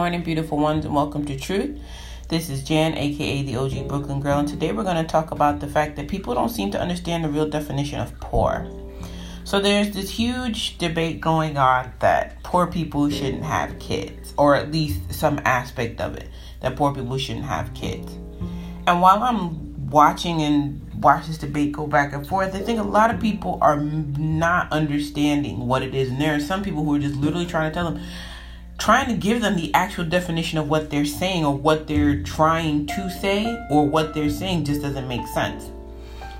morning, beautiful ones, and welcome to Truth. This is Jan, aka the OG Brooklyn Girl, and today we're going to talk about the fact that people don't seem to understand the real definition of poor. So, there's this huge debate going on that poor people shouldn't have kids, or at least some aspect of it, that poor people shouldn't have kids. And while I'm watching and watch this debate go back and forth, I think a lot of people are not understanding what it is. And there are some people who are just literally trying to tell them, trying to give them the actual definition of what they're saying or what they're trying to say or what they're saying just doesn't make sense.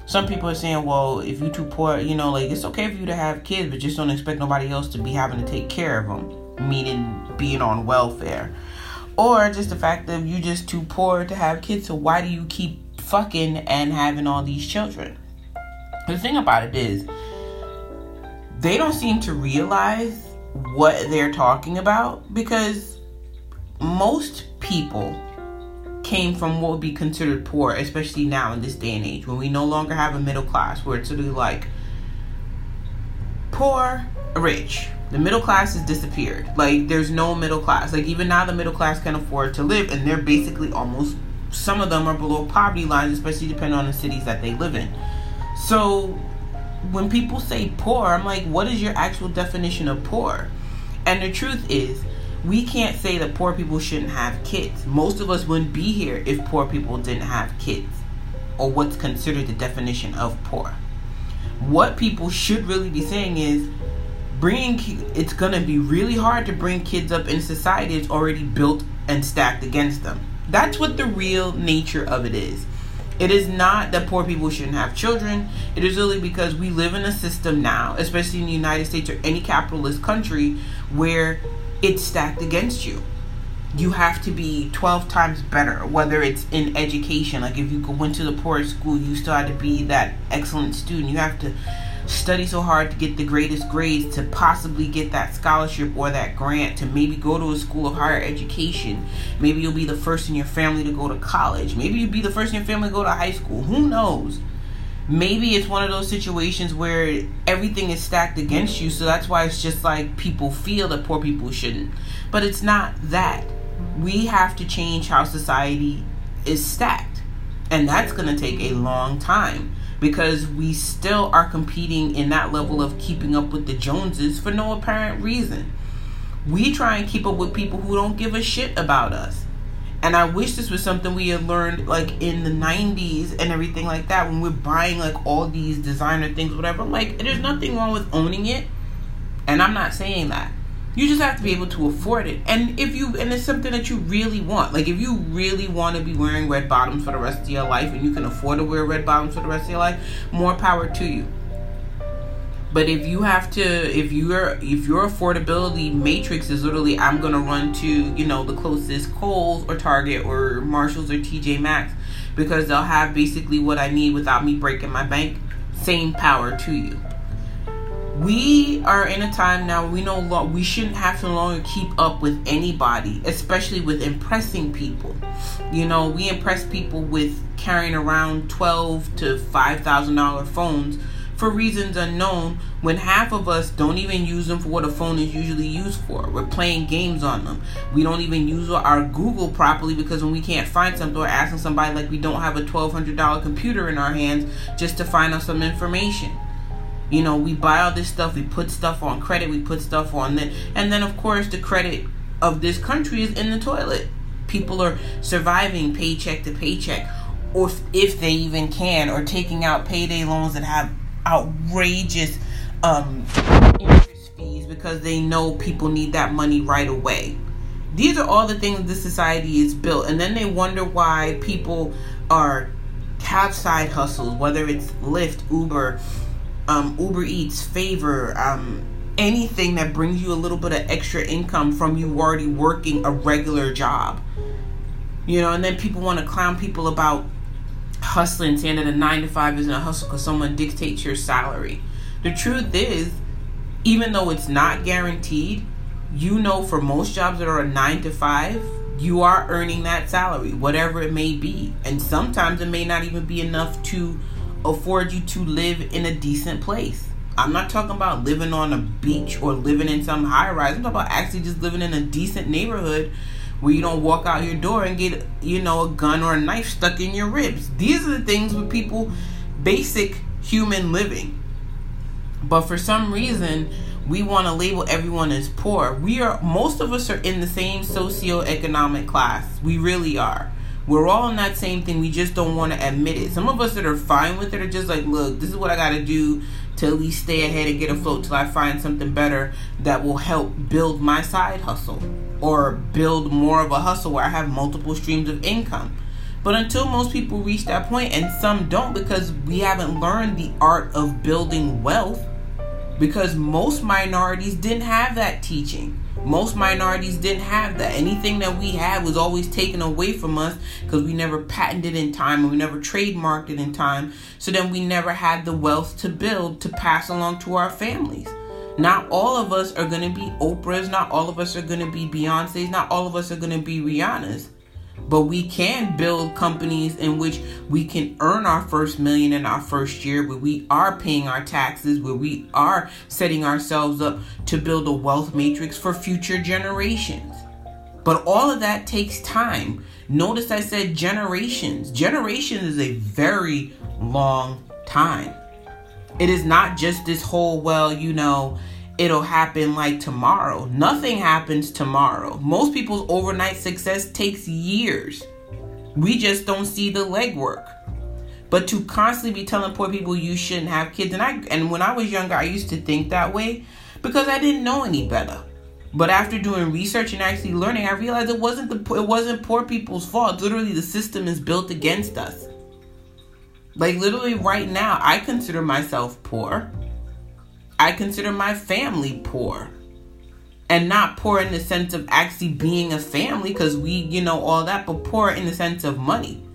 Some people are saying, well, if you're too poor, you know, like it's okay for you to have kids, but just don't expect nobody else to be having to take care of them, meaning being on welfare. Or just the fact that you're just too poor to have kids, so why do you keep fucking and having all these children? The thing about it is, they don't seem to realize what they're talking about because most people came from what would be considered poor, especially now in this day and age when we no longer have a middle class where it's of like poor, rich. The middle class has disappeared. Like there's no middle class. Like even now the middle class can afford to live and they're basically almost some of them are below poverty lines, especially depending on the cities that they live in. So when people say poor, I'm like, what is your actual definition of poor? And the truth is, we can't say that poor people shouldn't have kids. Most of us wouldn't be here if poor people didn't have kids, or what's considered the definition of poor. What people should really be saying is, bringing it's gonna be really hard to bring kids up in society that's already built and stacked against them. That's what the real nature of it is. It is not that poor people shouldn't have children. It is really because we live in a system now, especially in the United States or any capitalist country, where it's stacked against you. You have to be 12 times better, whether it's in education. Like if you went to the poorest school, you still had to be that excellent student. You have to study so hard to get the greatest grades to possibly get that scholarship or that grant to maybe go to a school of higher education. Maybe you'll be the first in your family to go to college. Maybe you'll be the first in your family to go to high school. Who knows? Maybe it's one of those situations where everything is stacked against you, so that's why it's just like people feel that poor people shouldn't. But it's not that. We have to change how society is stacked, and that's going to take a long time because we still are competing in that level of keeping up with the Joneses for no apparent reason. We try and keep up with people who don't give a shit about us. And I wish this was something we had learned like in the 90s and everything like that when we're buying like all these designer things, whatever. Like, there's nothing wrong with owning it. And I'm not saying that. You just have to be able to afford it. And if you and it's something that you really want. Like if you really want to be wearing red bottoms for the rest of your life and you can afford to wear red bottoms for the rest of your life, more power to you. But if you have to if your if your affordability matrix is literally I'm gonna run to, you know, the closest Kohl's or Target or Marshalls or TJ Maxx because they'll have basically what I need without me breaking my bank, same power to you we are in a time now we no lo- we shouldn't have to longer keep up with anybody especially with impressing people. You know we impress people with carrying around 12 to 5000 dollar phones for reasons unknown when half of us don't even use them for what a phone is usually used for. We're playing games on them. We don't even use our google properly because when we can't find something we're asking somebody like we don't have a $1200 computer in our hands just to find out some information you know, we buy all this stuff, we put stuff on credit, we put stuff on that. And then, of course, the credit of this country is in the toilet. People are surviving paycheck to paycheck, or if they even can, or taking out payday loans that have outrageous um, interest fees because they know people need that money right away. These are all the things this society is built, and then they wonder why people are have side hustles, whether it's Lyft, Uber, um, Uber Eats, Favor, um, anything that brings you a little bit of extra income from you already working a regular job. You know, and then people want to clown people about hustling, saying that a nine to five isn't a hustle because someone dictates your salary. The truth is, even though it's not guaranteed, you know for most jobs that are a nine to five, you are earning that salary, whatever it may be. And sometimes it may not even be enough to afford you to live in a decent place. I'm not talking about living on a beach or living in some high rise. I'm talking about actually just living in a decent neighborhood where you don't walk out your door and get, you know, a gun or a knife stuck in your ribs. These are the things with people, basic human living. But for some reason, we want to label everyone as poor. We are, most of us are in the same socioeconomic class. We really are. We're all in that same thing. We just don't want to admit it. Some of us that are fine with it are just like, look, this is what I got to do to at least stay ahead and get afloat till I find something better that will help build my side hustle or build more of a hustle where I have multiple streams of income. But until most people reach that point, and some don't because we haven't learned the art of building wealth, because most minorities didn't have that teaching. Most minorities didn't have that. Anything that we had was always taken away from us because we never patented in time and we never trademarked it in time. So then we never had the wealth to build to pass along to our families. Not all of us are going to be Oprahs. Not all of us are going to be Beyonce's. Not all of us are going to be Rihanna's. But we can build companies in which we can earn our first million in our first year, where we are paying our taxes, where we are setting ourselves up to build a wealth matrix for future generations. But all of that takes time. Notice I said generations. Generations is a very long time. It is not just this whole, well, you know, it'll happen like tomorrow. Nothing happens tomorrow. Most people's overnight success takes years. We just don't see the legwork. But to constantly be telling poor people you shouldn't have kids, and I and when I was younger, I used to think that way because I didn't know any better. But after doing research and actually learning, I realized it wasn't the it wasn't poor people's fault. Literally, the system is built against us. Like literally, right now, I consider myself poor. I consider my family poor. And not poor in the sense of actually being a family, because we, you know, all that, but poor in the sense of money.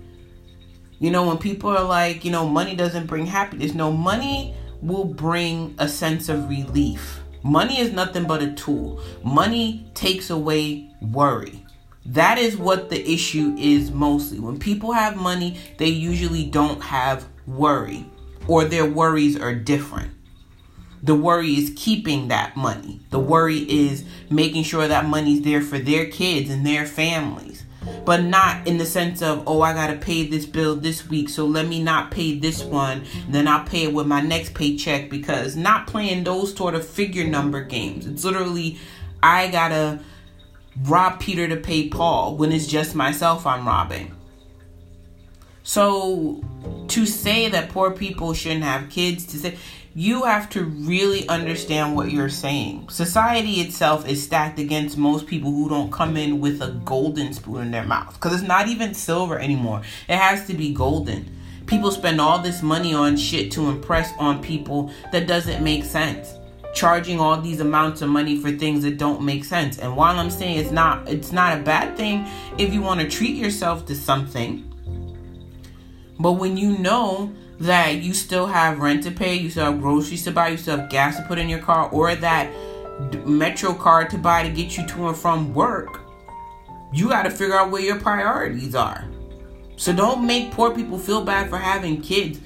You know, when people are like, you know, money doesn't bring happiness. No, money will bring a sense of relief. Money is nothing but a tool. Money takes away worry. That is what the issue is mostly. When people have money, they usually don't have worry, or their worries are different. The worry is keeping that money. The worry is making sure that money's there for their kids and their families. But not in the sense of, oh, I got to pay this bill this week, so let me not pay this one. Then I'll pay it with my next paycheck because not playing those sort of figure number games. It's literally, I got to rob Peter to pay Paul when it's just myself I'm robbing. So to say that poor people shouldn't have kids, to say you have to really understand what you're saying. Society itself is stacked against most people who don't come in with a golden spoon in their mouth because it's not even silver anymore. It has to be golden. People spend all this money on shit to impress on people that doesn't make sense. Charging all these amounts of money for things that don't make sense. And while I'm saying it's not it's not a bad thing if you want to treat yourself to something. But when you know that you still have rent to pay, you still have groceries to buy, you still have gas to put in your car, or that Metro card to buy to get you to and from work, you got to figure out where your priorities are. So don't make poor people feel bad for having kids.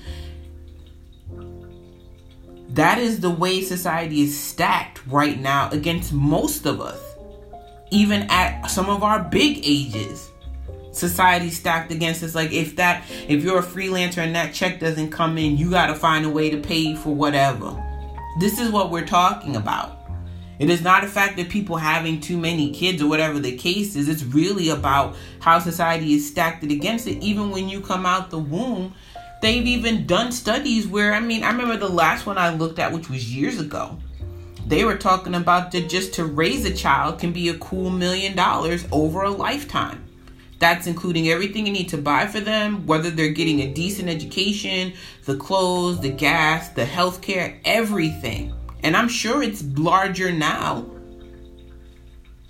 That is the way society is stacked right now against most of us, even at some of our big ages society stacked against us. Like if that if you're a freelancer and that check doesn't come in you got to find a way to pay for whatever. This is what we're talking about. It is not a fact that people having too many kids or whatever the case is. It's really about how society is stacked against it. Even when you come out the womb they've even done studies where i mean i remember the last one i looked at which was years ago. They were talking about that just to raise a child can be a cool million dollars over a lifetime that's including everything you need to buy for them, whether they're getting a decent education, the clothes, the gas, the health care, everything. And I'm sure it's larger now.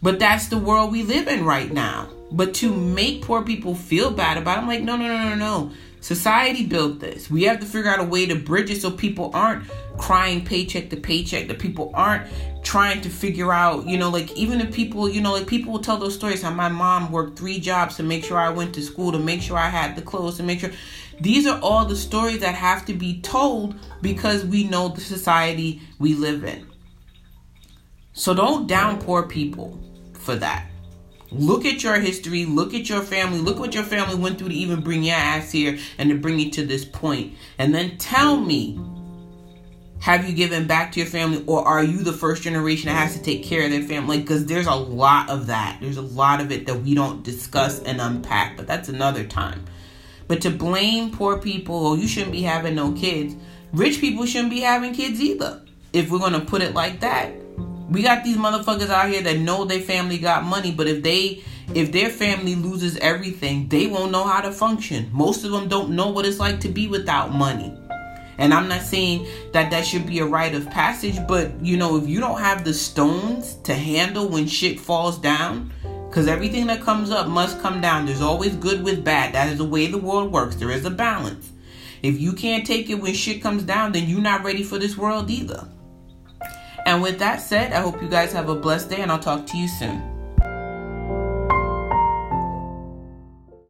But that's the world we live in right now. But to make poor people feel bad about it, I'm like, no, no, no, no, no. Society built this. We have to figure out a way to bridge it so people aren't crying paycheck to paycheck, that people aren't trying to figure out, you know, like even if people, you know, like people will tell those stories how my mom worked three jobs to make sure I went to school, to make sure I had the clothes, to make sure. These are all the stories that have to be told because we know the society we live in. So don't down poor people for that. Look at your history, look at your family, look what your family went through to even bring your ass here and to bring you to this point. And then tell me have you given back to your family or are you the first generation that has to take care of their family because there's a lot of that. There's a lot of it that we don't discuss and unpack but that's another time. But to blame poor people oh you shouldn't be having no kids. Rich people shouldn't be having kids either. If we're going to put it like that we got these motherfuckers out here that know their family got money but if they if their family loses everything they won't know how to function. Most of them don't know what it's like to be without money and I'm not saying that that should be a rite of passage, but you know, if you don't have the stones to handle when shit falls down, because everything that comes up must come down. There's always good with bad. That is the way the world works. There is a balance. If you can't take it when shit comes down, then you're not ready for this world either. And with that said, I hope you guys have a blessed day and I'll talk to you soon.